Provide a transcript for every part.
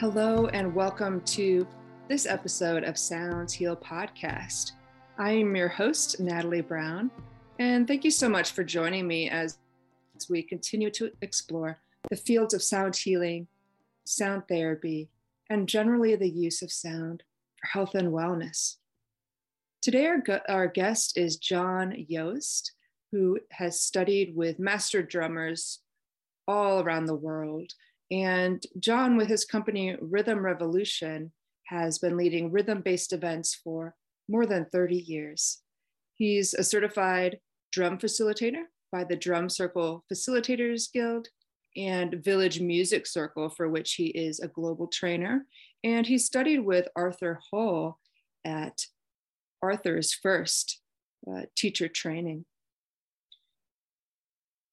Hello, and welcome to this episode of Sounds Heal Podcast. I am your host, Natalie Brown, and thank you so much for joining me as we continue to explore the fields of sound healing, sound therapy, and generally the use of sound for health and wellness. Today, our, our guest is John Yost, who has studied with master drummers all around the world and John, with his company Rhythm Revolution, has been leading rhythm based events for more than 30 years. He's a certified drum facilitator by the Drum Circle Facilitators Guild and Village Music Circle, for which he is a global trainer. And he studied with Arthur Hull at Arthur's first uh, teacher training.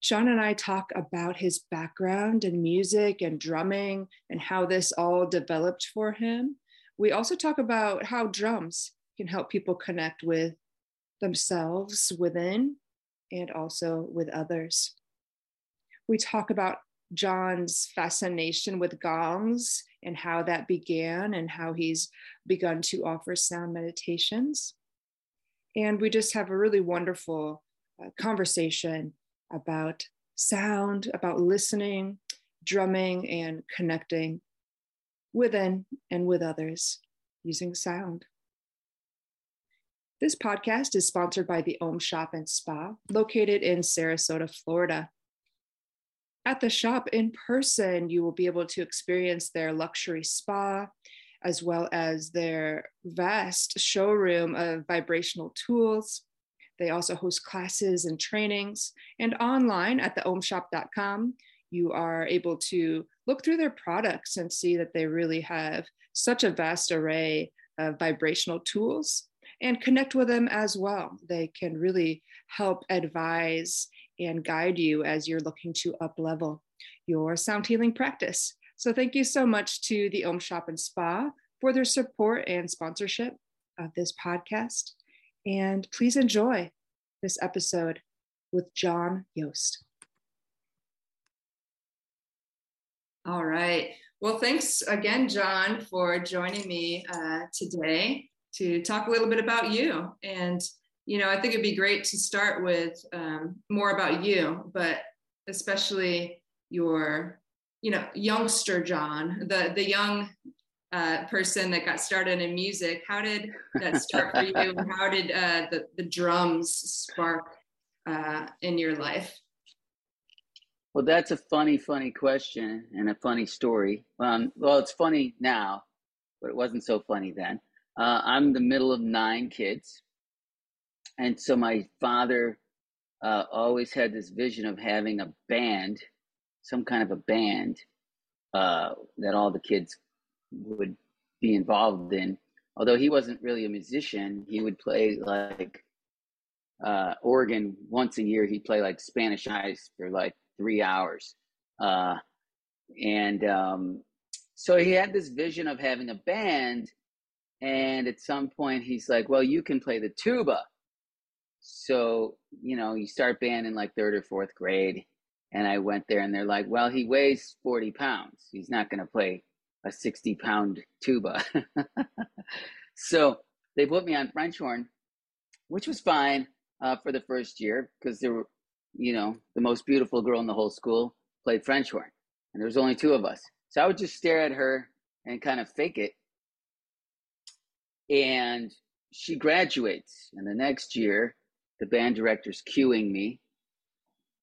John and I talk about his background in music and drumming and how this all developed for him. We also talk about how drums can help people connect with themselves within and also with others. We talk about John's fascination with gongs and how that began and how he's begun to offer sound meditations. And we just have a really wonderful uh, conversation about sound, about listening, drumming, and connecting within and with others using sound. This podcast is sponsored by the Om Shoppe and Spa, located in Sarasota, Florida. At the shop in person, you will be able to experience their luxury spa, as well as their vast showroom of vibrational tools, they also host classes and trainings. And online at theomshoppe.com, you are able to look through their products and see that they really have such a vast array of vibrational tools and connect with them as well. They can really help advise and guide you as you're looking to up level your sound healing practice. So, thank you so much to the Om Shoppe and Spa for their support and sponsorship of this podcast. And please enjoy this episode with John Yost. All right. Well, thanks again, John, for joining me uh, today to talk a little bit about you. And, you know, I think it'd be great to start with um, more about you, but especially your, you know, youngster John, the the young uh, person that got started in music. How did that start for you? And how did uh, the, the drums spark uh, in your life? Well, that's a funny, funny question and a funny story. Um, well, it's funny now, but it wasn't so funny then. Uh, I'm the middle of nine kids. And so my father uh, always had this vision of having a band, some kind of a band uh, that all the kids would be involved in. Although he wasn't really a musician, he would play like uh, organ once a year. He'd play like Spanish Eyes for like three hours, uh, and um, so he had this vision of having a band. And at some point, he's like, "Well, you can play the tuba." So you know, you start band in like third or fourth grade, and I went there, and they're like, "Well, he weighs forty pounds. He's not going to play a 60 pound tuba. so they put me on French horn, which was fine uh, for the first year because there were, you know, the most beautiful girl in the whole school played French horn, and there was only two of us. So I would just stare at her and kind of fake it. And she graduates, and the next year, the band director's cueing me,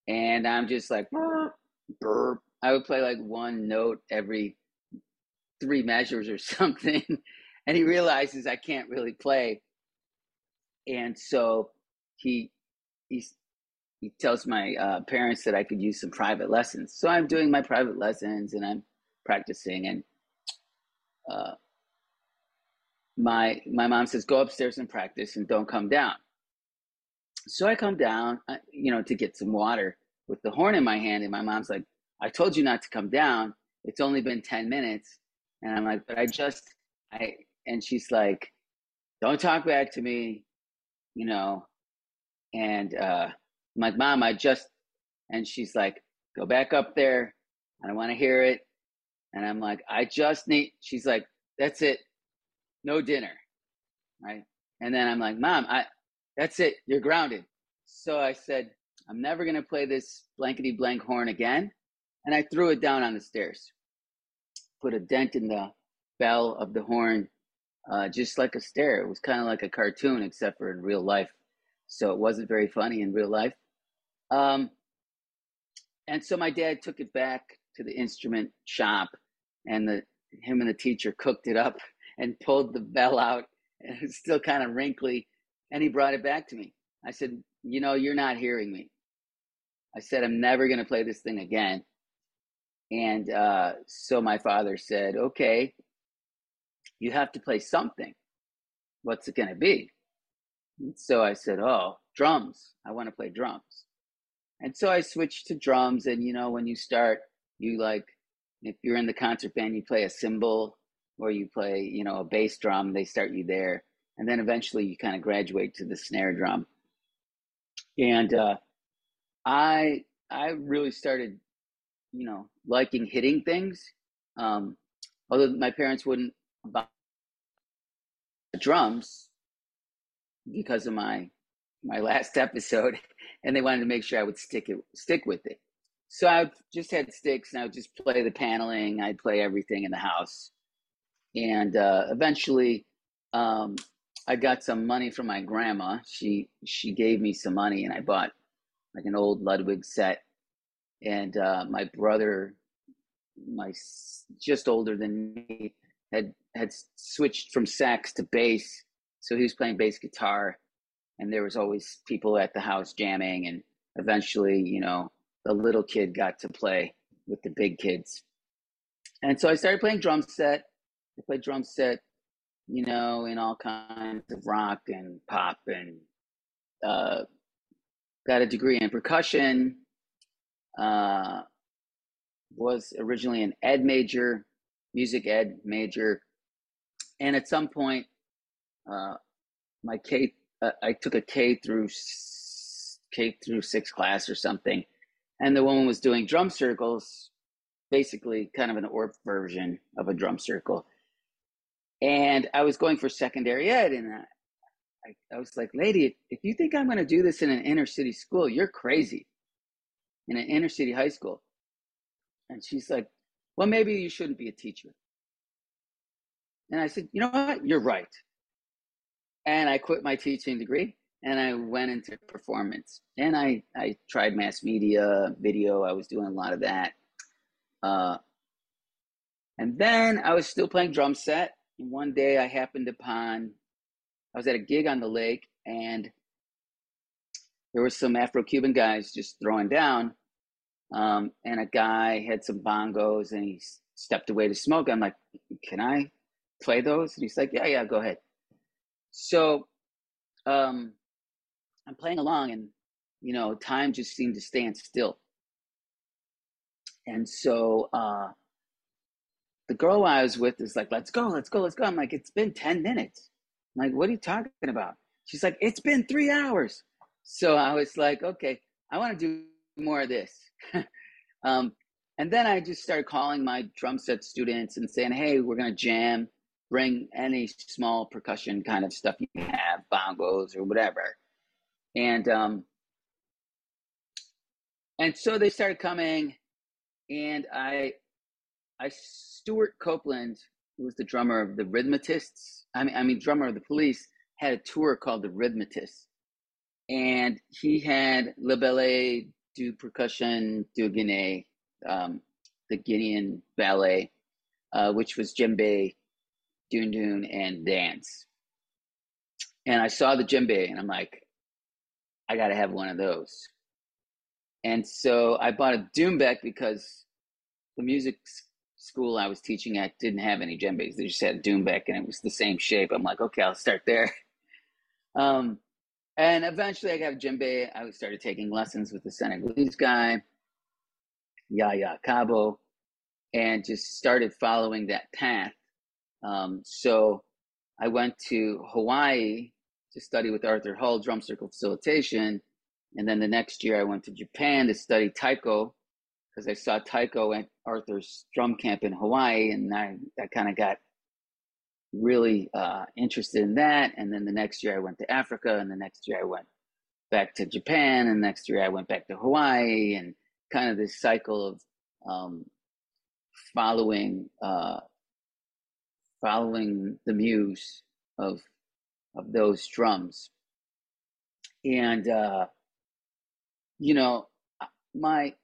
and I'm just like, burp, burp. I would play like one note every three measures or something. and he realizes I can't really play. And so he he he tells my uh, parents that I could use some private lessons. So I'm doing my private lessons and I'm practicing. And uh, my my mom says, "Go upstairs and practice and don't come down." So I come down, uh, you know, to get some water with the horn in my hand, and my mom's like, "I told you not to come down. It's only been ten minutes." And I'm like, but I just, I, and she's like, don't talk back to me, you know. And uh, I'm like, mom, I just, and she's like, go back up there. I don't want to hear it. And I'm like, I just need, she's like, that's it. No dinner. Right. And then I'm like, mom, I, that's it. You're grounded. So I said, I'm never going to play this blankety blank horn again. And I threw it down on the stairs, put a dent in the bell of the horn, uh, just like a stair. It was kind of like a cartoon, except for in real life. So it wasn't very funny in real life. Um, and so my dad took it back to the instrument shop, and the him and the teacher cooked it up and pulled the bell out, and it was still kind of wrinkly. And he brought it back to me. I said, "You know, you're not hearing me." I said, "I'm never going to play this thing again." And uh, so my father said, "Okay, you have to play something. What's it going to be?" And so I said, "Oh, drums. I want to play drums." And so I switched to drums. And you know, when you start, you like, if you're in the concert band, you play a cymbal or you play, you know, a bass drum. They start you there, and then eventually you kind of graduate to the snare drum. And uh, I I really started, you know, liking hitting things. Um, although my parents wouldn't buy drums because of my my last episode, and they wanted to make sure I would stick it stick with it. So I just had sticks, and I would just play the paneling. I'd play everything in the house, and uh, eventually, um, I got some money from my grandma. She she gave me some money, and I bought like an old Ludwig set. And uh, my brother, my just older than me, had had switched from sax to bass, so he was playing bass guitar, and there was always people at the house jamming, and eventually, you know, the little kid got to play with the big kids, and so I started playing drum set. I played drum set, you know, in all kinds of rock and pop and uh, got a degree in percussion. Uh, was originally an ed major, music ed major, and at some point, uh, my K, uh, I took a K through K through six class or something, and the woman was doing drum circles, basically kind of an Orff version of a drum circle. And I was going for secondary ed, and I, I was like, lady, if you think I'm going to do this in an inner city school, you're crazy. In an inner city high school. And she's like, well, maybe you shouldn't be a teacher. And I said, you know what? You're right. And I quit my teaching degree and I went into performance. And I, I tried mass media, video. I was doing a lot of that. Uh, and then I was still playing drum set. And one day I happened upon I was at a gig on the lake and there were some Afro-Cuban guys just throwing down. Um, and a guy had some bongos and he stepped away to smoke. I'm like, can I play those? And he's like, yeah, yeah, go ahead. So um, I'm playing along and, you know, time just seemed to stand still. And so uh, the girl I was with is like, let's go, let's go, let's go. I'm like, it's been 10 minutes. I'm like, what are you talking about? She's like, it's been three hours. So I was like, okay, I want to do more of this. um, and then I just started calling my drum set students and saying, hey, we're going to jam. Bring any small percussion kind of stuff you have, bongos or whatever. And um, and so they started coming, and I, I Stewart Copeland, who was the drummer of the Rhythmatists, I mean, I mean, drummer of the police had a tour called the Rhythmatists, and he had Le Ballet du Percussion du Guinée, um, the Guinean ballet, uh, which was djembe, dundun, and dance. And I saw the djembe, and I'm like, I got to have one of those. And so I bought a doumbek because the music school I was teaching at didn't have any djembes. They just had doumbek, and it was the same shape. I'm like, okay, I'll start there. Um, and eventually, I got a djembe. I started taking lessons with the Senegalese guy, Yaya Cabo, and just started following that path. Um, so I went to Hawaii to study with Arthur Hull, drum circle facilitation. And then the next year, I went to Japan to study taiko, because I saw taiko at Arthur's drum camp in Hawaii, and I, I kind of got really uh, interested in that. And then the next year I went to Africa, and the next year I went back to Japan, and next year I went back to Hawaii, and kind of this cycle of um, following uh, following the muse of of those drums. And uh, you know, my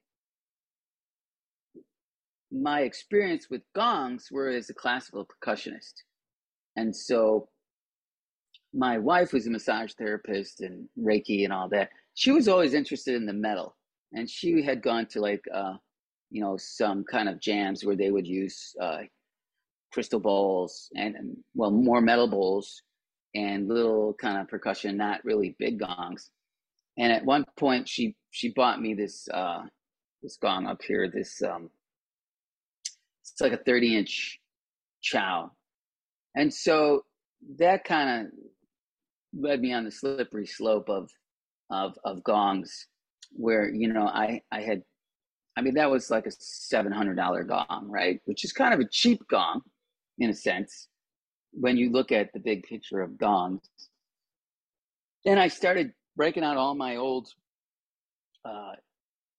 my experience with gongs were as a classical percussionist. And so my wife was a massage therapist and Reiki and all that. She was always interested in the metal. And she had gone to like, uh, you know, some kind of jams where they would use uh, crystal bowls and, and, well, more metal bowls and little kind of percussion, not really big gongs. And at one point, she she bought me this uh, this gong up here. This um, it's like a thirty inch chau, and so that kind of led me on the slippery slope of of of gongs, where you know I I had, I mean that was like a seven hundred dollar gong, right? Which is kind of a cheap gong, in a sense, when you look at the big picture of gongs. Then I started breaking out all my old uh,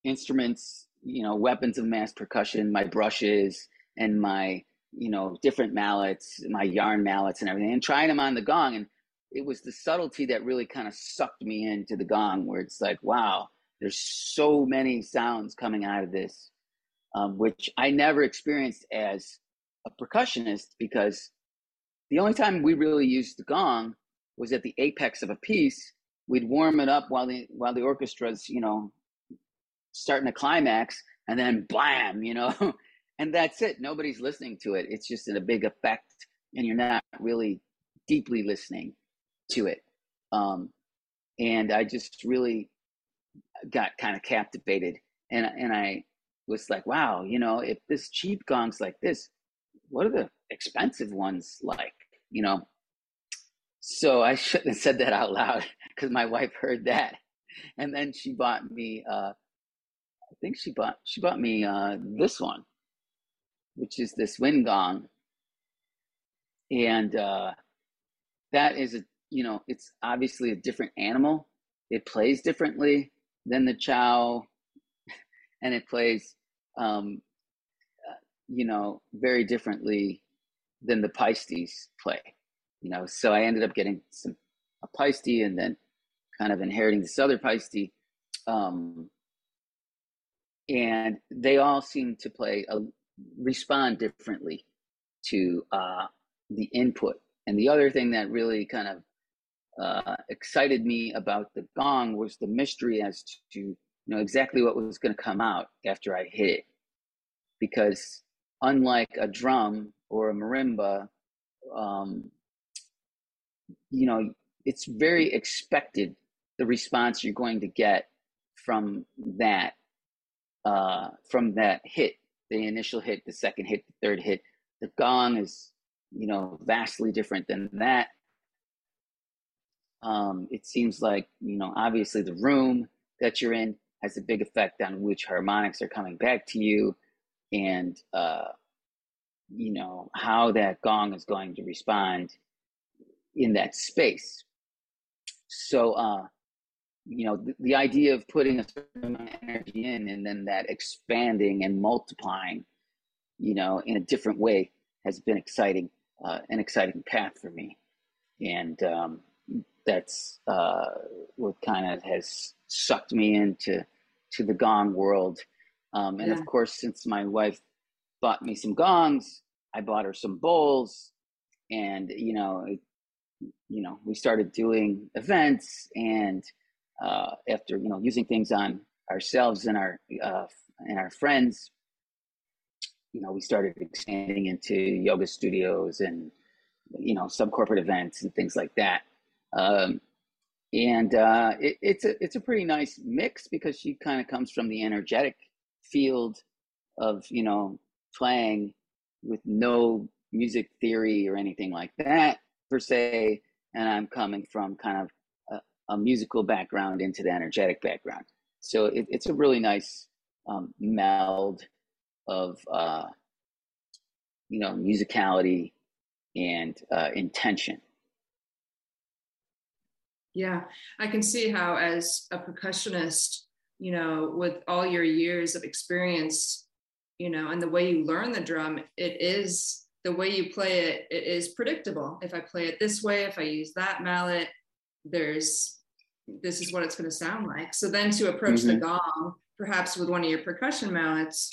instruments, you know, weapons of mass percussion, my brushes, and my you know different mallets, my yarn mallets, and everything, and trying them on the gong. And it was the subtlety that really kind of sucked me into the gong, where it's like, wow, there's so many sounds coming out of this, um, which I never experienced as a percussionist because the only time we really used the gong was at the apex of a piece. We'd warm it up while the while the orchestra's you know starting a climax, and then blam, you know, and that's it. Nobody's listening to it. It's just in a big effect, and you're not really deeply listening to it. Um, and I just really got kind of captivated, and and I was like, wow, you know, if this cheap gong's like this, what are the expensive ones like? You know. So I shouldn't have said that out loud because my wife heard that, and then she bought me. Uh, I think she bought she bought me uh, this one, which is this wind gong, and uh, that is a you know, it's obviously a different animal. It plays differently than the chau, and it plays, um, uh, you know, very differently than the Paistes play. You know, so I ended up getting some a Paiste and then kind of inheriting this other Paiste. Um, and they all seem to play a respond differently to uh, the input. And the other thing that really kind of uh, excited me about the gong was the mystery as to you know exactly what was going to come out after I hit it, because unlike a drum or a marimba, um, you know it's very expected the response you're going to get from that uh, from that hit, the initial hit, the second hit, the third hit. The gong is you know vastly different than that um, it seems like, you know, obviously the room that you're in has a big effect on which harmonics are coming back to you and, uh, you know, how that gong is going to respond in that space. So, uh, you know, the, the idea of putting a certain amount of energy in and then that expanding and multiplying, you know, in a different way has been exciting, uh, an exciting path for me. And, um, that's uh, what kind of has sucked me into to the gong world. Um, and yeah. of course, since my wife bought me some gongs, I bought her some bowls, and you know, it, you know, we started doing events, and uh, after you know using things on ourselves and our uh, and our friends, you know, we started expanding into yoga studios and you know some corporate events and things like that. Um, and uh, it, it's a it's a pretty nice mix because she kind of comes from the energetic field of you know playing with no music theory or anything like that per se, and I'm coming from kind of a, musical background into the energetic background. So it, it's a really nice um, meld of uh, you know musicality and uh, intention. Yeah, I can see how, as a percussionist, you know, with all your years of experience, you know, and the way you learn the drum, it is the way you play it, it is predictable. If I play it this way, if I use that mallet, there's this is what it's going to sound like. So then to approach mm-hmm. the gong, perhaps with one of your percussion mallets,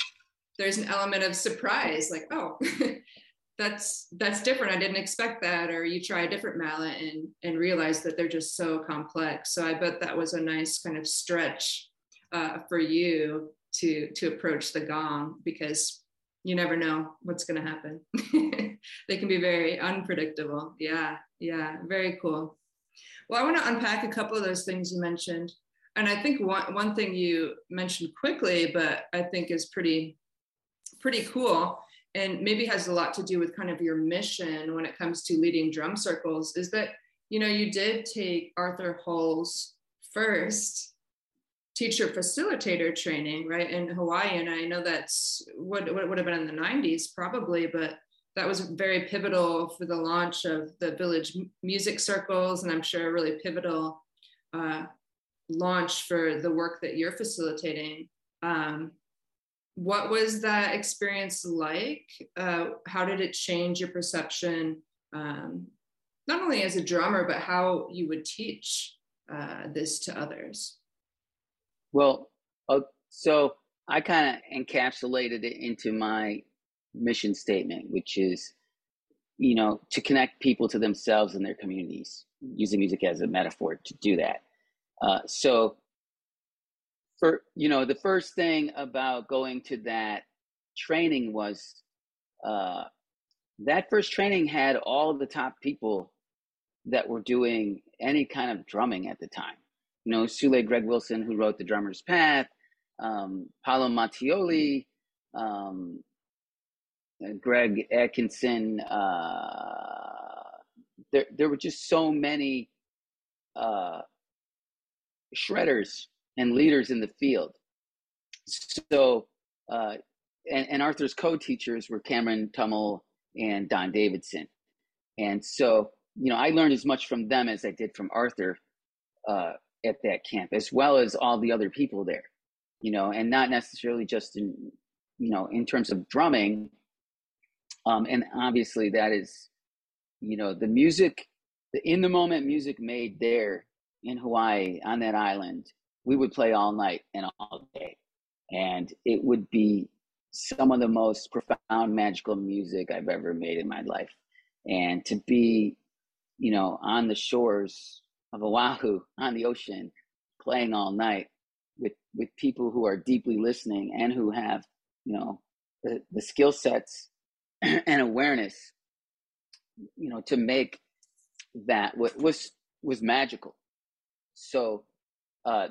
there's an element of surprise, like, oh, that's that's different. I didn't expect that. Or you try a different mallet and and realize that they're just so complex. So I bet that was a nice kind of stretch uh, for you to to approach the gong because you never know what's going to happen. they can be very unpredictable. Yeah, yeah, very cool. Well, I want to unpack a couple of those things you mentioned. And I think one, one thing you mentioned quickly, but I think is pretty, pretty cool and maybe has a lot to do with kind of your mission when it comes to leading drum circles is that, you know, you did take Arthur Hull's first teacher facilitator training, right, in Hawaii. And I know that's what, what would have been in the 90s probably, but that was very pivotal for the launch of the village music circles and i'm sure a really pivotal uh, launch for the work that you're facilitating. Um, what was that experience like? Uh, how did it change your perception um, not only as a drummer but how you would teach uh, this to others? Well uh, so i kind of encapsulated it into my mission statement, which is, you know, to connect people to themselves and their communities, using music as a metaphor to do that. Uh, so, for you know, the first thing about going to that training was uh, that first training had all the top people that were doing any kind of drumming at the time. You know, Sule Greg Wilson, who wrote The Drummer's Path, um, Paolo Mattioli, um, Greg Atkinson. Uh, there, there were just so many uh, shredders and leaders in the field. So, uh, and, and, Arthur's co-teachers were Cameron Tummel and Don Davidson. And so, you know, I learned as much from them as I did from Arthur uh, at that camp, as well as all the other people there. You know, and not necessarily just in, you know, in terms of drumming, um, and obviously that is you know the music the in the moment music made there in hawaii on that island we would play all night and all day. And it would be some of the most profound magical music i've ever made in my life. And to be you know on the shores of oahu on the ocean playing all night with with people who are deeply listening and who have you know the, the skill sets and awareness, you know, to make that was was magical. So, uh,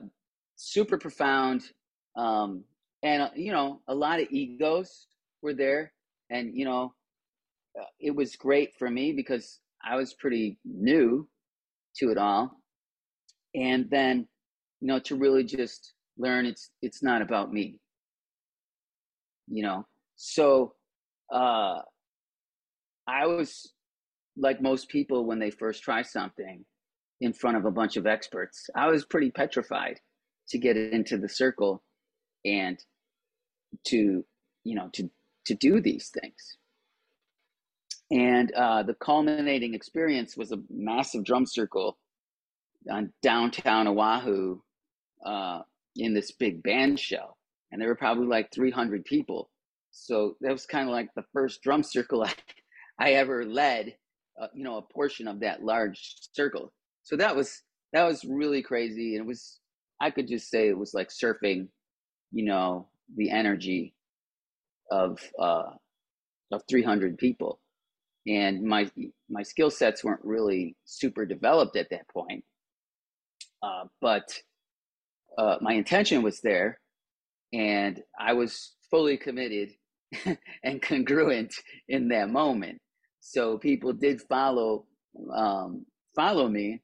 super profound, um, and uh, you know, a lot of egos were there, and you know, uh, it was great for me because I was pretty new to it all, and then you know, to really just learn it's it's not about me, you know. So uh, I was like most people when they first try something in front of a bunch of experts. I was pretty petrified to get into the circle and to you know to to do these things. And uh, the culminating experience was a massive drum circle on downtown Oahu uh, in this big band show, and there were probably like 300 people so that was kind of like the first drum circle I, I ever led, uh, you know, a portion of that large circle. So that was that was really crazy, and it was I could just say it was like surfing, you know, the energy of uh, of 300 people, and my my skill sets weren't really super developed at that point, uh, but uh, my intention was there, and I was fully committed and congruent in that moment. So people did follow um, follow me,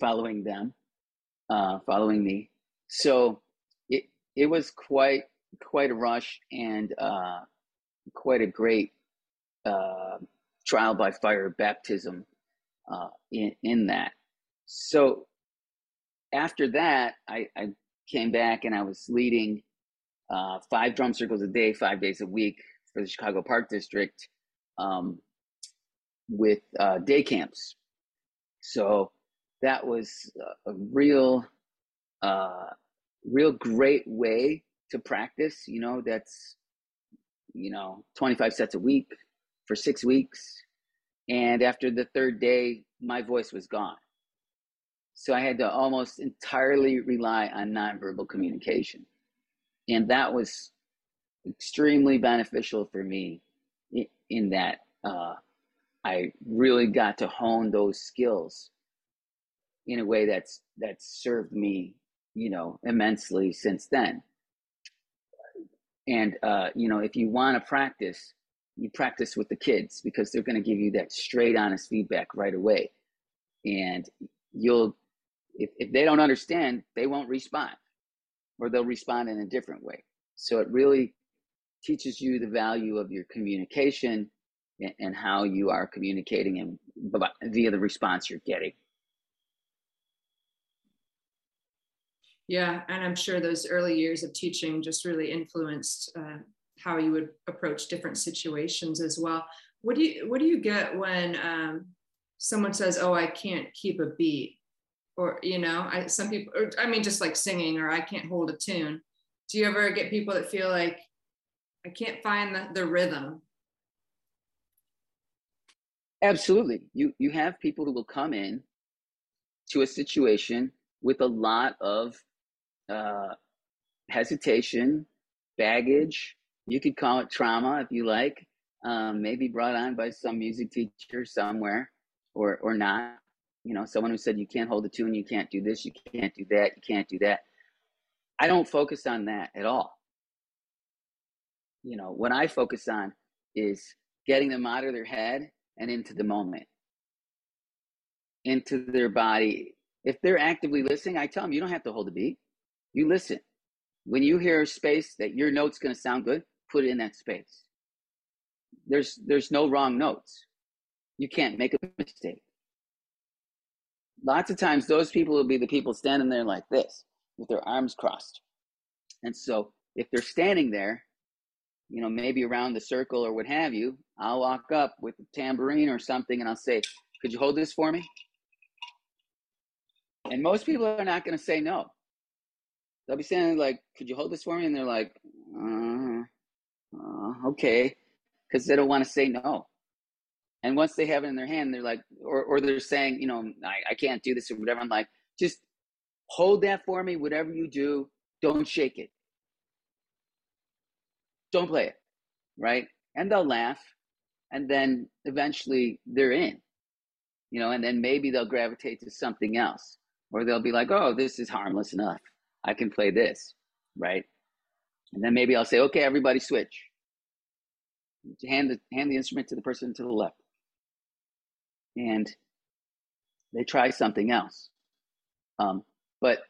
following them, uh, following me. So it it was quite quite a rush and uh, quite a great uh, trial by fire baptism uh, in in that. So after that, I, I came back and I was leading uh, five drum circles a day, five days a week for the Chicago Park District um, with uh, day camps. So that was a real, uh, real great way to practice. You know, that's you know 25 sets a week for six weeks, and after the third day, my voice was gone. So I had to almost entirely rely on nonverbal communication. And that was extremely beneficial for me in, that uh, I really got to hone those skills in a way that's that's served me, you know, immensely since then. And uh, you know, if you want to practice, you practice with the kids because they're going to give you that straight, honest feedback right away, and you'll if, if they don't understand, they won't respond or they'll respond in a different way. So it really teaches you the value of your communication and, and how you are communicating and via the response you're getting. Yeah, and I'm sure those early years of teaching just really influenced uh, how you would approach different situations as well. What do you What do you get when um, someone says, "Oh, I can't keep a beat"? Or you know I, some people or, i mean just like singing or i can't hold a tune. Do you ever get people that feel like i can't find the, the rhythm absolutely. You you have people who will come in to a situation with a lot of uh, hesitation baggage. You could call it trauma if you like um, maybe brought on by some music teacher somewhere or or not you know, someone who said you can't hold a tune, you can't do this, you can't do that, you can't do that. I don't focus on that at all. You know, what I focus on is getting them out of their head and into the moment, into their body. If they're actively listening, I tell them you don't have to hold a beat. You listen. When you hear a space that your note's going to sound good, put it in that space. There's there's no wrong notes. You can't make a mistake lots of times those people will be the people standing there like this with their arms crossed. And so if they're standing there, you know, maybe around the circle or what have you, I'll walk up with a tambourine or something and I'll say, Could you hold this for me? And most people are not going to say no. They'll be saying, like, Could you hold this for me? And they're like, uh, uh, Okay. Because they don't want to say no. And once they have it in their hand, they're like, or, or they're saying, you know, I, I can't do this or whatever. I'm like, just hold that for me. Whatever you do, don't shake it. Don't play it. Right. And they'll laugh. And then eventually they're in, you know, and then maybe they'll gravitate to something else or they'll be like, oh, this is harmless enough. I can play this. Right. And then maybe I'll say, okay, everybody switch. Hand the, hand the instrument to the person to the left and they try something else. Um, but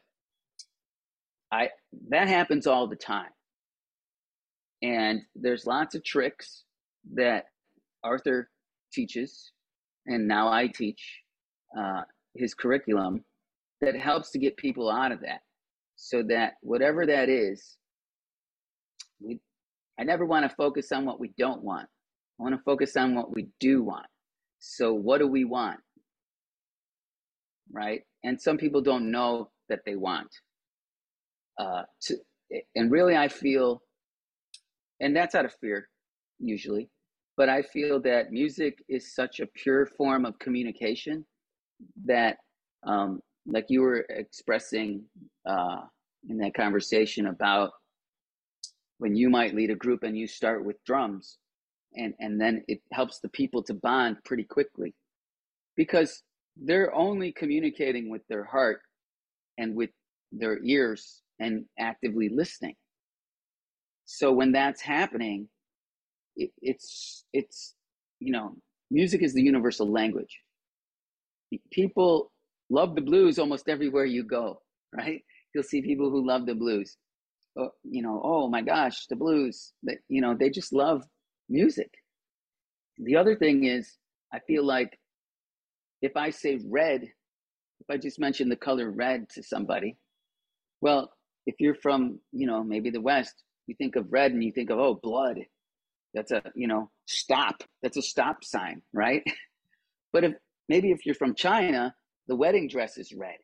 I that happens all the time. And there's lots of tricks that Arthur teaches, and now I teach uh, his curriculum that helps to get people out of that, so that whatever that is, we, I never want to focus on what we don't want. I want to focus on what we do want. So, what do we want? Right? And some people don't know that they want. Uh, to, and really, I feel, and that's out of fear, usually, but I feel that music is such a pure form of communication that, um, like you were expressing uh, in that conversation about when you might lead a group and you start with drums and and then it helps the people to bond pretty quickly. Because they're only communicating with their heart and with their ears and actively listening. So when that's happening it, it's it's you know music is the universal language. People love the blues almost everywhere you go right? You'll see people who love the blues. Uh, you know, oh my gosh, the blues. That you know, they just love music. The other thing is, I feel like if I say red, if I just mention the color red to somebody, well, if you're from, you know, maybe the West, you think of red and you think of, oh, blood. That's a, you know, stop. That's a stop sign, right? but if maybe if you're from China, the wedding dress is red,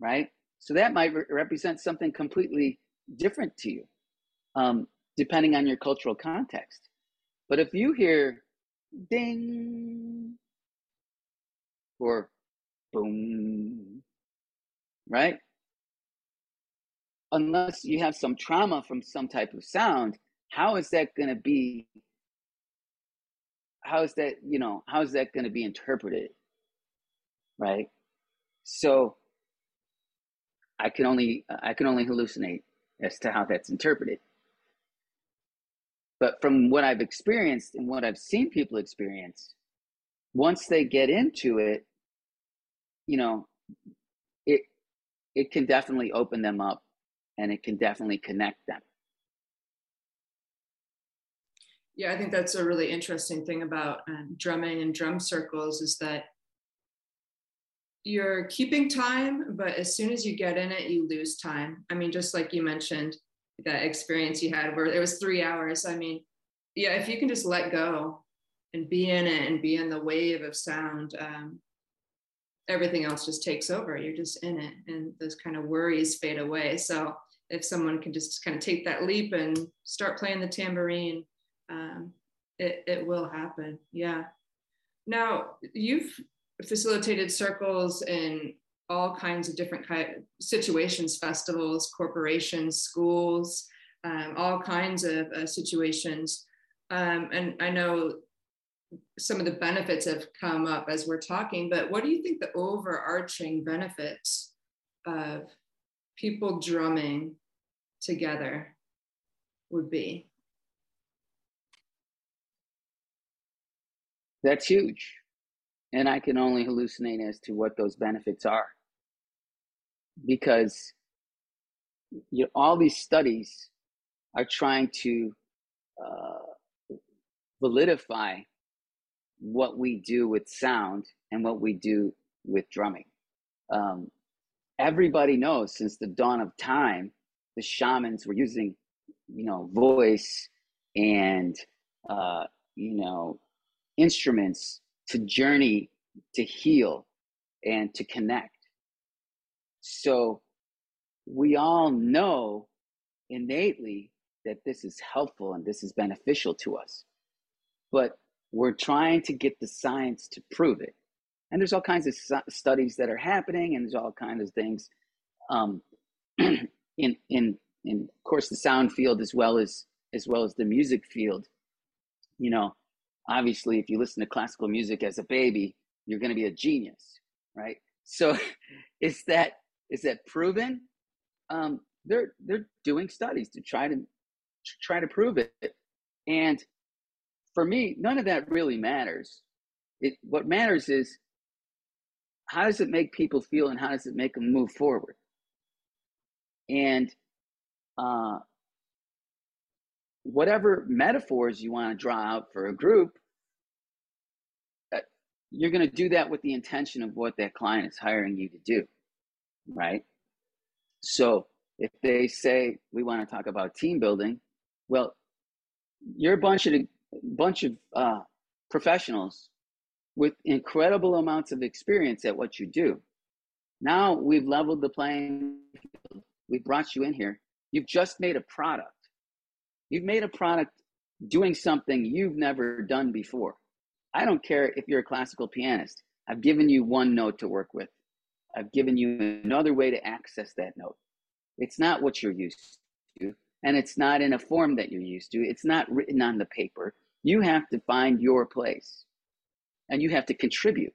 right? So that might re- represent something completely different to you, um, depending on your cultural context. But if you hear ding or boom, right? Unless you have some trauma from some type of sound, how is that going to be? How is that, you know, how is that going to be interpreted? Right? So I can only I can only hallucinate as to how that's interpreted. But from what I've experienced and what I've seen people experience, once they get into it, you know, it it can definitely open them up and it can definitely connect them. Yeah, I think that's a really interesting thing about um, drumming and drum circles is that you're keeping time, but as soon as you get in it, you lose time. I mean, just like you mentioned, that experience you had where it was three hours. I mean, yeah, if you can just let go and be in it and be in the wave of sound, um, everything else just takes over. You're just in it, and those kind of worries fade away. So if someone can just kind of take that leap and start playing the tambourine, um, it it will happen. Yeah. Now you've facilitated circles in all kinds of different kind of situations, festivals, corporations, schools, um, all kinds of uh, situations. Um, and I know some of the benefits have come up as we're talking, but what do you think the overarching benefits of people drumming together would be? That's huge and I can only hallucinate as to what those benefits are. Because you know, all these studies are trying to uh, validify what we do with sound and what we do with drumming. Um, everybody knows since the dawn of time, the shamans were using, you know, voice and, uh, you know, instruments to journey, to heal, and to connect. So we all know innately that this is helpful and this is beneficial to us. But we're trying to get the science to prove it. And there's all kinds of studies that are happening, and there's all kinds of things um, in in in of course the sound field as well as as well as the music field. You know, obviously if you listen to classical music as a baby you're going to be a genius right so it's that is that proven? Um, they're they're doing studies to try to, to try to prove it. And for me none of that really matters. It what matters is how does it make people feel and how does it make them move forward? And uh, whatever metaphors you want to draw out for a group, uh, you're going to do that with the intention of what that client is hiring you to do, right? So if they say we want to talk about team building, well, you're a bunch of bunch of uh, professionals with incredible amounts of experience at what you do. Now we've leveled the playing field. We've brought you in here. You've just made a product You've made a product doing something you've never done before. I don't care if you're a classical pianist. I've given you one note to work with. I've given you another way to access that note. It's not what you're used to, and it's not in a form that you're used to. It's not written on the paper. You have to find your place, and you have to contribute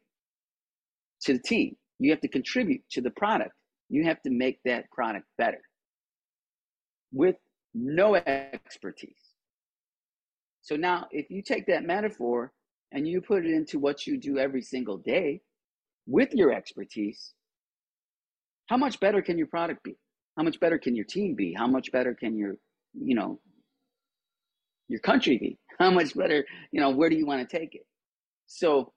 to the team. You have to contribute to the product. You have to make that product better with no expertise. So now, if you take that metaphor and you put it into what you do every single day with your expertise, how much better can your product be? how much better can your team be? How much better can your, you know, your country be? How much better, you know, where do you want to take it? So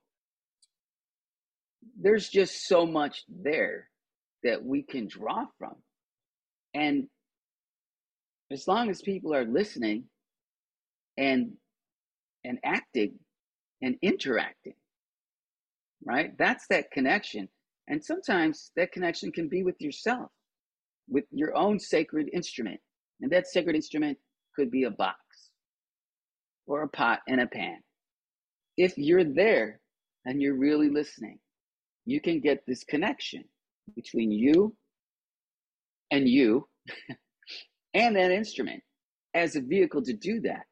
there's just so much there that we can draw from. And as long as people are listening and and acting and interacting, right? That's that connection. And sometimes that connection can be with yourself, with your own sacred instrument. And that sacred instrument could be a box or a pot and a pan. If you're there and you're really listening, you can get this connection between you and you and that instrument as a vehicle to do that.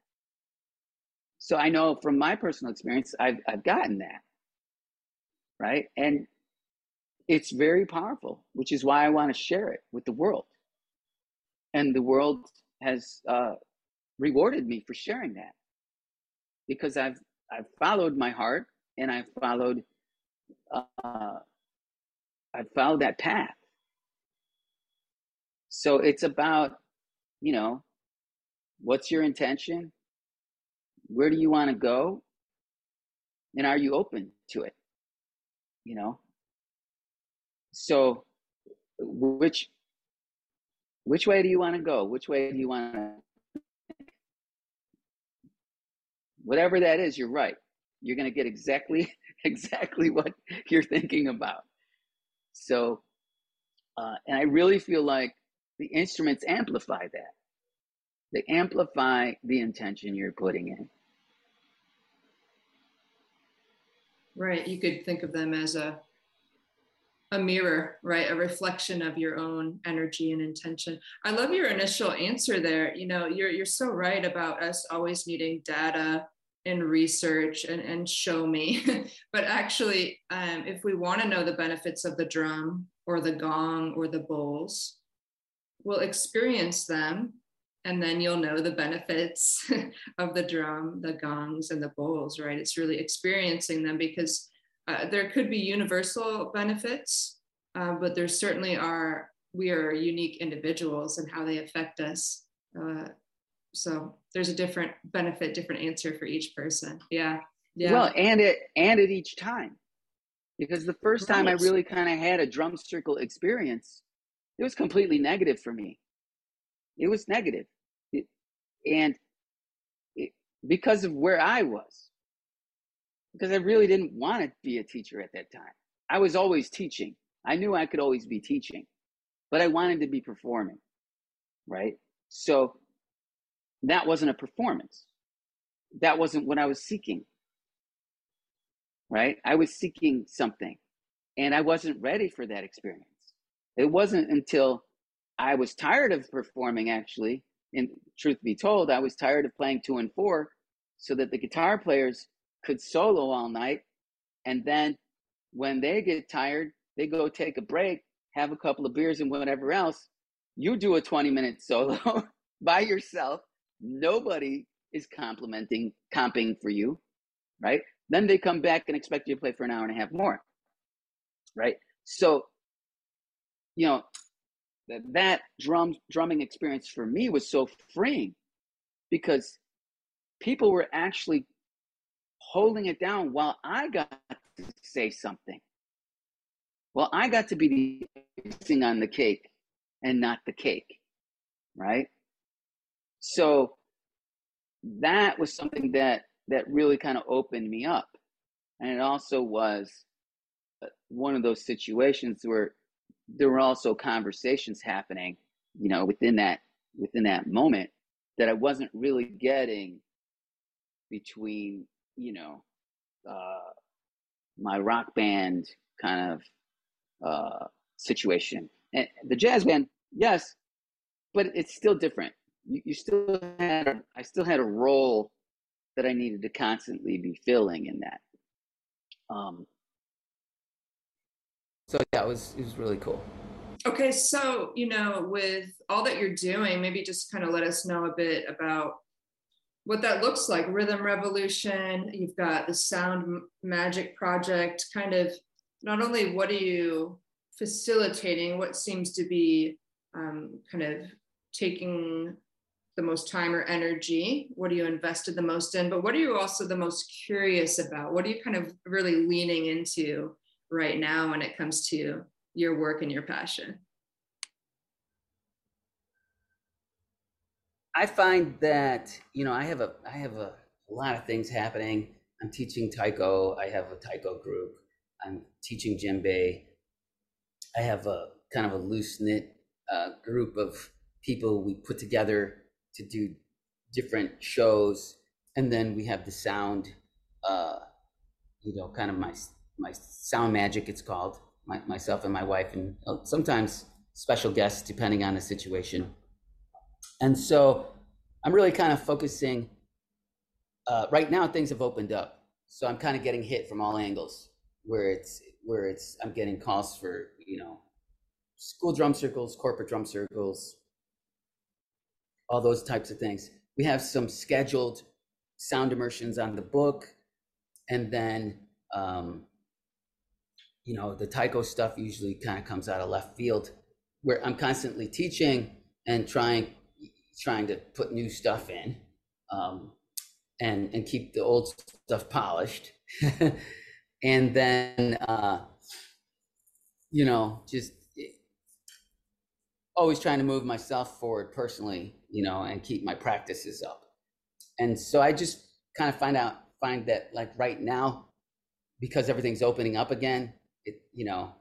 So I know from my personal experience, I've, I've gotten that. Right. And it's very powerful, which is why I want to share it with the world. And the world has uh, rewarded me for sharing that because I've I've followed my heart and I've followed uh, I've followed that path. So it's about, you know, what's your intention? Where do you want to go? And are you open to it? You know? So which which way do you want to go? Which way do you want to whatever that is, you're right. You're going to get exactly exactly what you're thinking about. So, uh, and I really feel like the instruments amplify that. They amplify the intention you're putting in. Right. You could think of them as a a mirror, right? A reflection of your own energy and intention. I love your initial answer there. You know, you're you're so right about us always needing data and research and, and show me. but actually, um, if we want to know the benefits of the drum or the gong or the bowls, we'll experience them and then you'll know the benefits of the drum, the gongs, and the bowls, right? It's really experiencing them because uh, there could be universal benefits, uh, but there certainly are, we are unique individuals and how they affect us. Uh, so there's a different benefit, different answer for each person. Yeah. Yeah. Well, and it, and at each time, because the first time. I really kind of had a drum circle experience, it was completely negative for me. It was negative. It, and it, because of where I was, because I really didn't want to be a teacher at that time. I was always teaching. I knew I could always be teaching, but I wanted to be performing, right? So that wasn't a performance. That wasn't what I was seeking, right? I was seeking something and I wasn't ready for that experience. It wasn't until I was tired of performing, actually, and truth be told, I was tired of playing two and four so that the guitar players could solo all night. And then when they get tired, they go take a break, have a couple of beers and whatever else. You do a 20 minute solo by yourself. Nobody is complimenting, comping for you, right? Then they come back and expect you to play for an hour and a half more, right? So you know, that, that drum drumming experience for me was so freeing because people were actually holding it down while I got to say something. Well, I got to be the icing on the cake and not the cake, right? So that was something that that really kind of opened me up, and it also was uh, one of those situations where there were also conversations happening, you know, within that within that moment that I wasn't really getting between, you know, uh, my rock band kind of uh, situation. And the jazz band, yes, but it's still different. You, you still had, a, I still had a role that I needed to constantly be filling in that. Um, so yeah, it was it was really cool. Okay, so you know, with all that you're doing, maybe just kind of let us know a bit about what that looks like. Rhythm Revolution. You've got the Sound Magic Project. Kind of not only what are you facilitating, what seems to be um, kind of taking the most time or energy? What are you invested the most in? But what are you also the most curious about? What are you kind of really leaning into right now when it comes to your work and your passion? I find that you know I have a I have a, lot of things happening. I'm teaching taiko. I have a taiko group. I'm teaching djembe. I have a kind of a loose knit uh, group of people we put together to do different shows, and then we have the sound. Uh, you know, kind of my my sound magic. It's called my, myself and my wife, and sometimes special guests depending on the situation. And so I'm really kind of focusing. Uh, right now, things have opened up, so I'm kind of getting hit from all angles. Where it's where it's I'm getting calls for you know school drum circles, corporate drum circles, all those types of things. We have some scheduled sound immersions on the book, and then um, you know the taiko stuff usually kind of comes out of left field, where I'm constantly teaching and trying trying to put new stuff in, um, and and keep the old stuff polished, and then uh, you know just always trying to move myself forward personally, you know, and keep my practices up. And so I just kind of find out find that like right now, because everything's opening up again, it you know,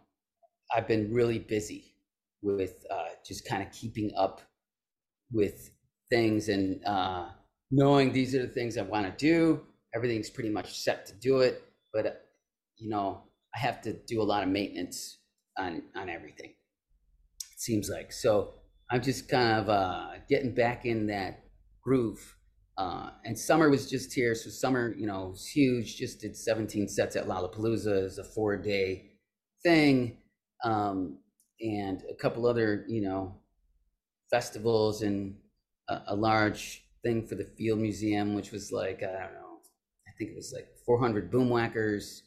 I've been really busy with uh, just kind of keeping up with things and uh, knowing these are the things I want to do. Everything's pretty much set to do it, but uh, you know, I have to do a lot of maintenance on on everything It seems like. So I'm just kind of uh, getting back in that groove. Uh, and summer was just here, so summer, you know, was huge. Just did 17 sets at Lollapalooza as a four-day thing, um, and a couple other, you know, festivals and a, a, large thing for the Field Museum, which was like I don't know, I think it was like 400 boomwhackers,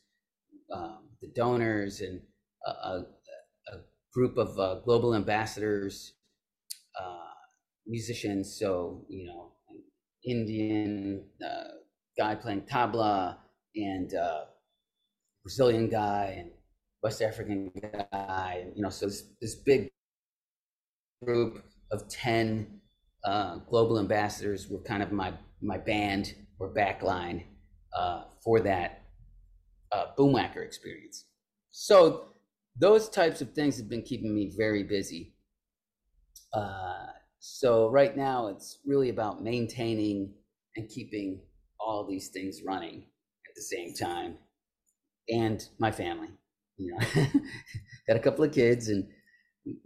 um, the donors, and a, a, group of uh, global ambassadors, uh, musicians. So, you know, Indian uh, guy playing tabla and uh, Brazilian guy and West African guy. And, you know, so this, this big group of 10 uh, global ambassadors were kind of my, my band or backline uh, for that boomwhacker experience. So those types of things have been keeping me very busy. Uh, so right now it's really about maintaining and keeping all these things running at the same time, and my family. You know, got a couple of kids, and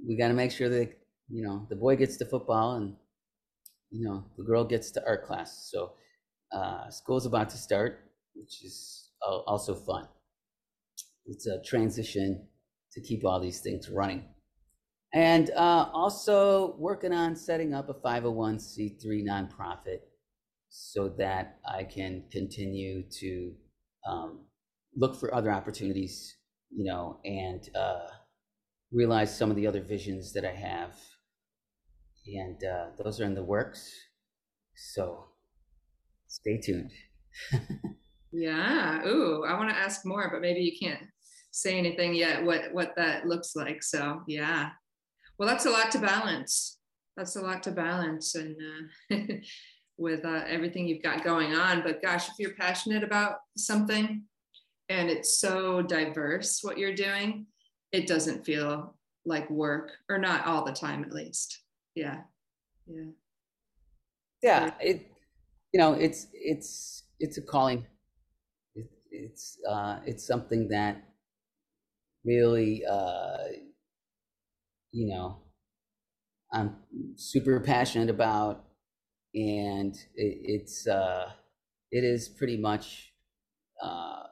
we got to make sure that you know the boy gets to football and you know the girl gets to art class. So uh, school's about to start, which is also fun. It's a transition to keep all these things running. And uh, also working on setting up a 501c3 nonprofit so that I can continue to um, look for other opportunities, you know, and uh, realize some of the other visions that I have. And uh, those are in the works. So stay tuned. yeah. Ooh, I want to ask more, but maybe you can't say anything yet what what that looks like so yeah well that's a lot to balance that's a lot to balance and uh, with uh, everything you've got going on but gosh if you're passionate about something and it's so diverse what you're doing it doesn't feel like work or not all the time at least yeah. Yeah. Yeah it you know it's it's it's a calling. It, it's uh it's something that really, uh, you know, I'm super passionate about, and it, it's uh, it is pretty much uh,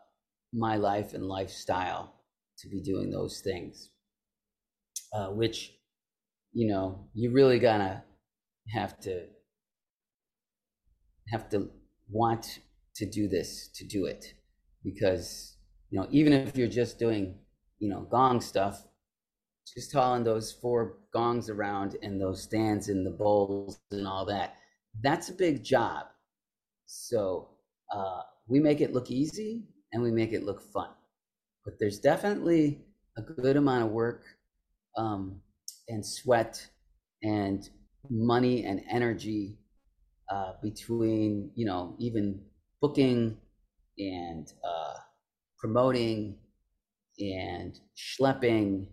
my life and lifestyle to be doing those things, uh, which you know you really gotta have to have to want to do this to do it because you know even if you're just doing you know, gong stuff, just hauling those four gongs around and those stands and the bowls and all that. That's a big job. So uh, we make it look easy and we make it look fun. But there's definitely a good amount of work um, and sweat and money and energy uh, between, you know, even booking and uh, promoting and schlepping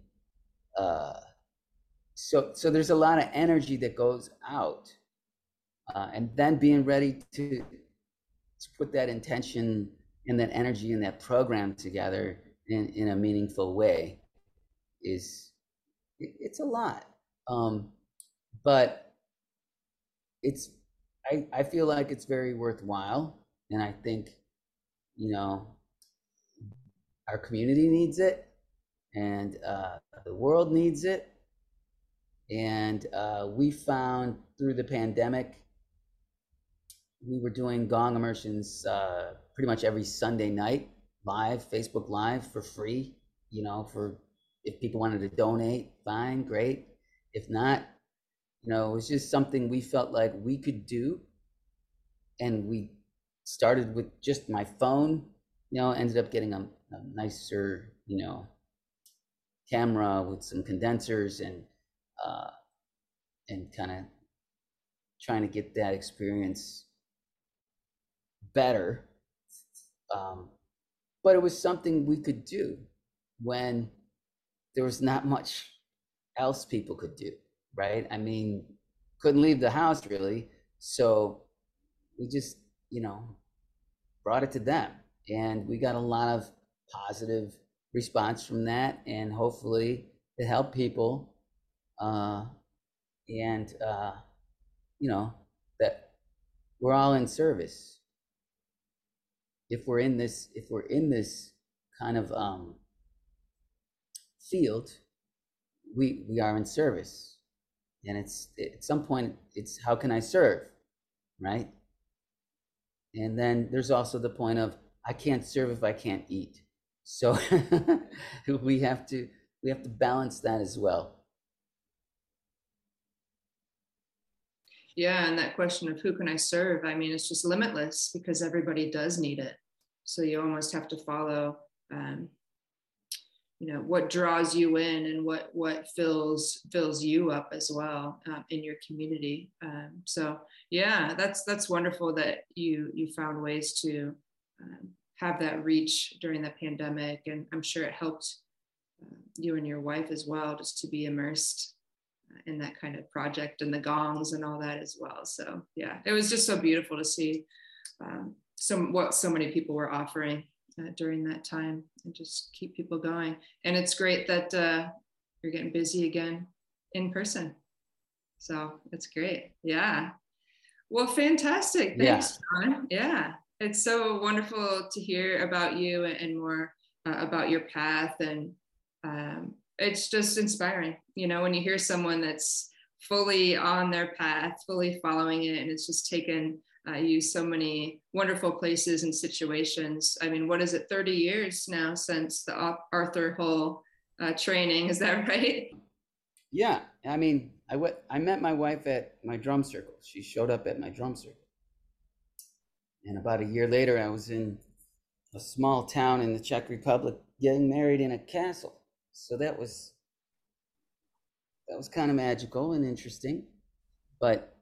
uh, so so there's a lot of energy that goes out uh, and then being ready to, to put that intention and that energy and that program together in, in a meaningful way is it's a lot um, but it's I, I feel like it's very worthwhile and i think you know our community needs it and uh, the world needs it. And uh, we found through the pandemic, we were doing gong immersions uh, pretty much every Sunday night, live, Facebook Live for free. You know, for if people wanted to donate, fine, great. If not, you know, it was just something we felt like we could do. And we started with just my phone, you know, ended up getting a, a nicer, you know, camera with some condensers and uh, and kind of trying to get that experience better. Um, but it was something we could do when there was not much else people could do, right? I mean, couldn't leave the house really, so we just, you know, brought it to them, and we got a lot of positive response from that. And hopefully it helped people. Uh, and uh, you know that we're all in service. If we're in this if we're in this kind of um, field we we are in service and it's at some point it's how can i serve right and then there's also the point of i can't serve if i can't eat so we have to we have to balance that as well. Yeah, and that question of who can I serve? I mean, it's just limitless because everybody does need it. So you almost have to follow, um, you know, what draws you in and what what fills fills you up as well uh, in your community. Um, so yeah, that's that's wonderful that you you found ways to um, have that reach during the pandemic. And I'm sure it helped uh, you and your wife as well, just to be immersed uh, in that kind of project and the gongs and all that as well. So yeah, it was just so beautiful to see um, some what so many people were offering uh, during that time and just keep people going. And it's great that uh, you're getting busy again in person. So it's great. Yeah. Well, fantastic. Thanks, yeah. John. Yeah it's so wonderful to hear about you and more uh, about your path and um, it's just inspiring you know when you hear someone that's fully on their path fully following it and it's just taken uh, you so many wonderful places and situations. I mean what is it 30 years now since the arthur hull uh, training? Is that right? Yeah i mean I, w- I met my wife at my drum circle. She showed up at my drum circle. And about a year later, I was in a small town in the Czech Republic getting married in a castle. So that was that was kind of magical and interesting. But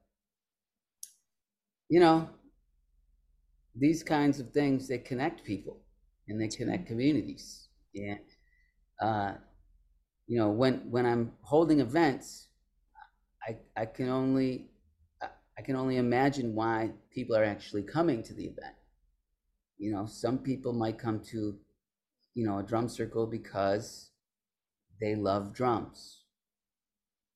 you know, these kinds of things they connect people and they connect communities. And uh, you know, when when I'm holding events, I I can only I can only imagine why people are actually coming to the event. You know, some people might come to, you know, a drum circle because they love drums.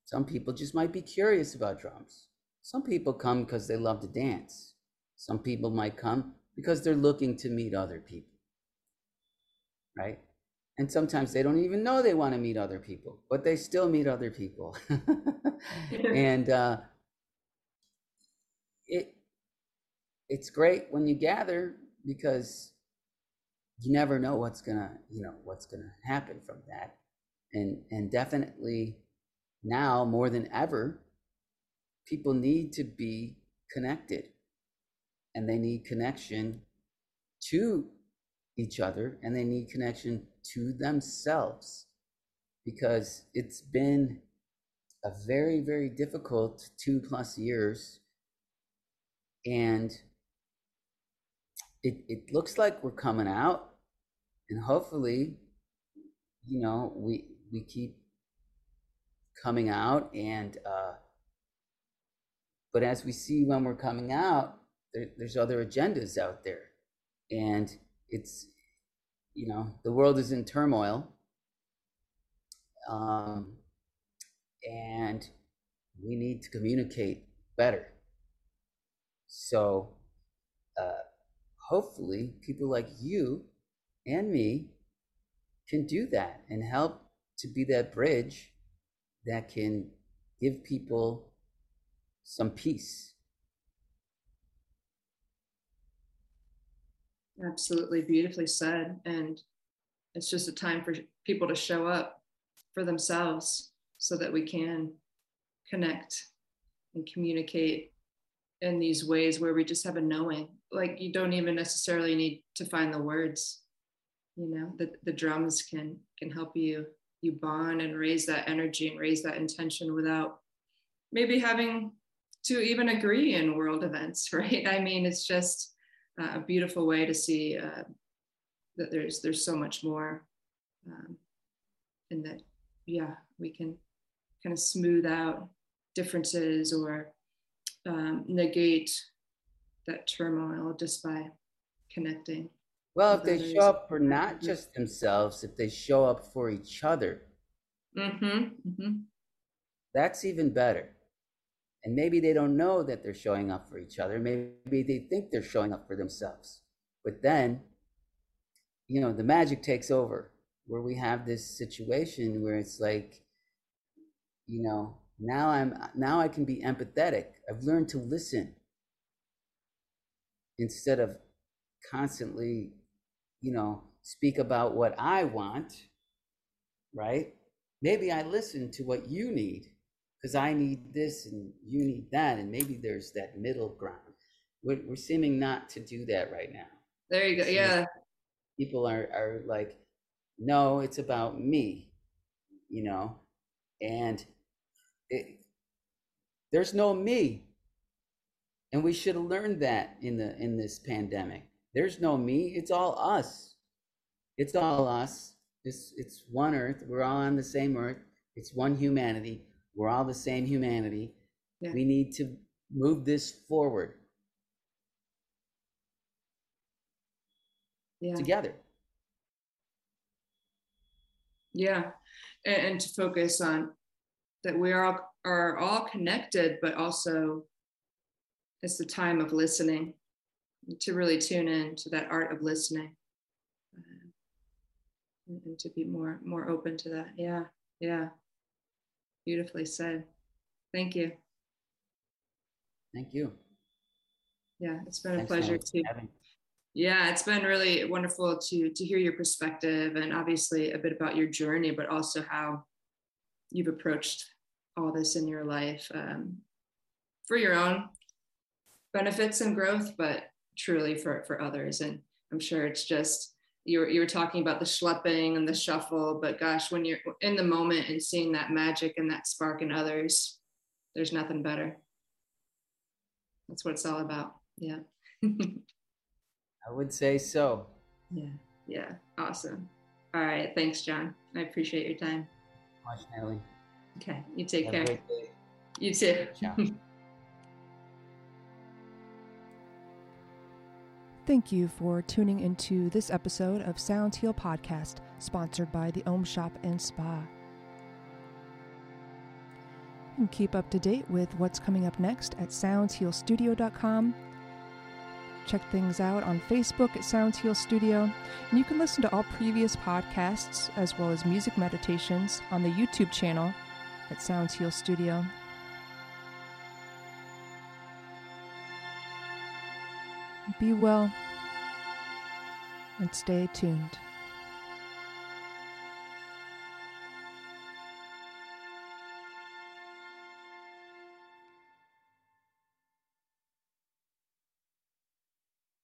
Some people just might be curious about drums. Some people come because they love to dance. Some people might come because they're looking to meet other people. Right? And sometimes they don't even know they want to meet other people, but they still meet other people. and uh, it it's great when you gather because you never know what's gonna you know what's gonna happen from that and and definitely now more than ever people need to be connected and they need connection to each other and they need connection to themselves because it's been a very very difficult two plus years and it, it looks like we're coming out and hopefully you know we we keep coming out and uh but as we see when we're coming out there, there's other agendas out there. And it's you know the world is in turmoil. Um and we need to communicate better. So uh hopefully people like you and me can do that and help to be that bridge that can give people some peace. Absolutely beautifully said. And it's just a time for people to show up for themselves so that we can connect and communicate in these ways where we just have a knowing. Like you don't even necessarily need to find the words you know the, the drums can can help you you bond and raise that energy and raise that intention without maybe having to even agree in world events right i mean it's just a beautiful way to see uh, that there's there's so much more um, and that yeah we can kind of smooth out differences or um, negate that turmoil just by connecting well, if they show up for not just themselves, if they show up for each other, mm-hmm, mm-hmm. that's even better. And maybe they don't know that they're showing up for each other. Maybe they think they're showing up for themselves. But then, you know, the magic takes over where we have this situation where it's like, you know, now I'm now I can be empathetic. I've learned to listen instead of constantly you know, speak about what I want, right? Maybe I listen to what you need because I need this and you need that. And maybe there's that middle ground. We're, we're seeming not to do that right now. There you go. Yeah. People are, are like, no, it's about me, you know, and it, there's no me. And we should have learned that in the in this pandemic. There's no me, it's all us. It's all us. It's, it's one earth. We're all on the same earth. It's one humanity. We're all the same humanity. Yeah. We need to move this forward yeah. together. Yeah. And, and to focus on that we are all, are all connected, but also it's the time of listening to really tune in to that art of listening uh, and, and to be more more open to that yeah yeah beautifully said. Thank you. Thank you. Yeah it's been Thanks a pleasure to yeah it's been really wonderful to to hear your perspective and obviously a bit about your journey but also how you've approached all this in your life um, for your own benefits and growth but truly for for others. And i'm sure it's just you were, you were talking about the schlepping and the shuffle but gosh when you're in the moment and seeing that magic and that spark in others there's nothing better. That's what it's all about. Yeah. I would say so. Yeah. Yeah. Awesome. All right. Thanks john. I appreciate your time. Much Natalie. okay. You take Have care. you too Thank you for tuning into this episode of Sounds Heal Podcast, sponsored by the Om Shoppe and Spa. And keep up to date with what's coming up next at soundshealstudio.com. Check things out on Facebook at Sounds Heal Studio, and you can listen to all previous podcasts as well as music meditations on the YouTube channel at Sounds Heal Studio. Be well and stay tuned.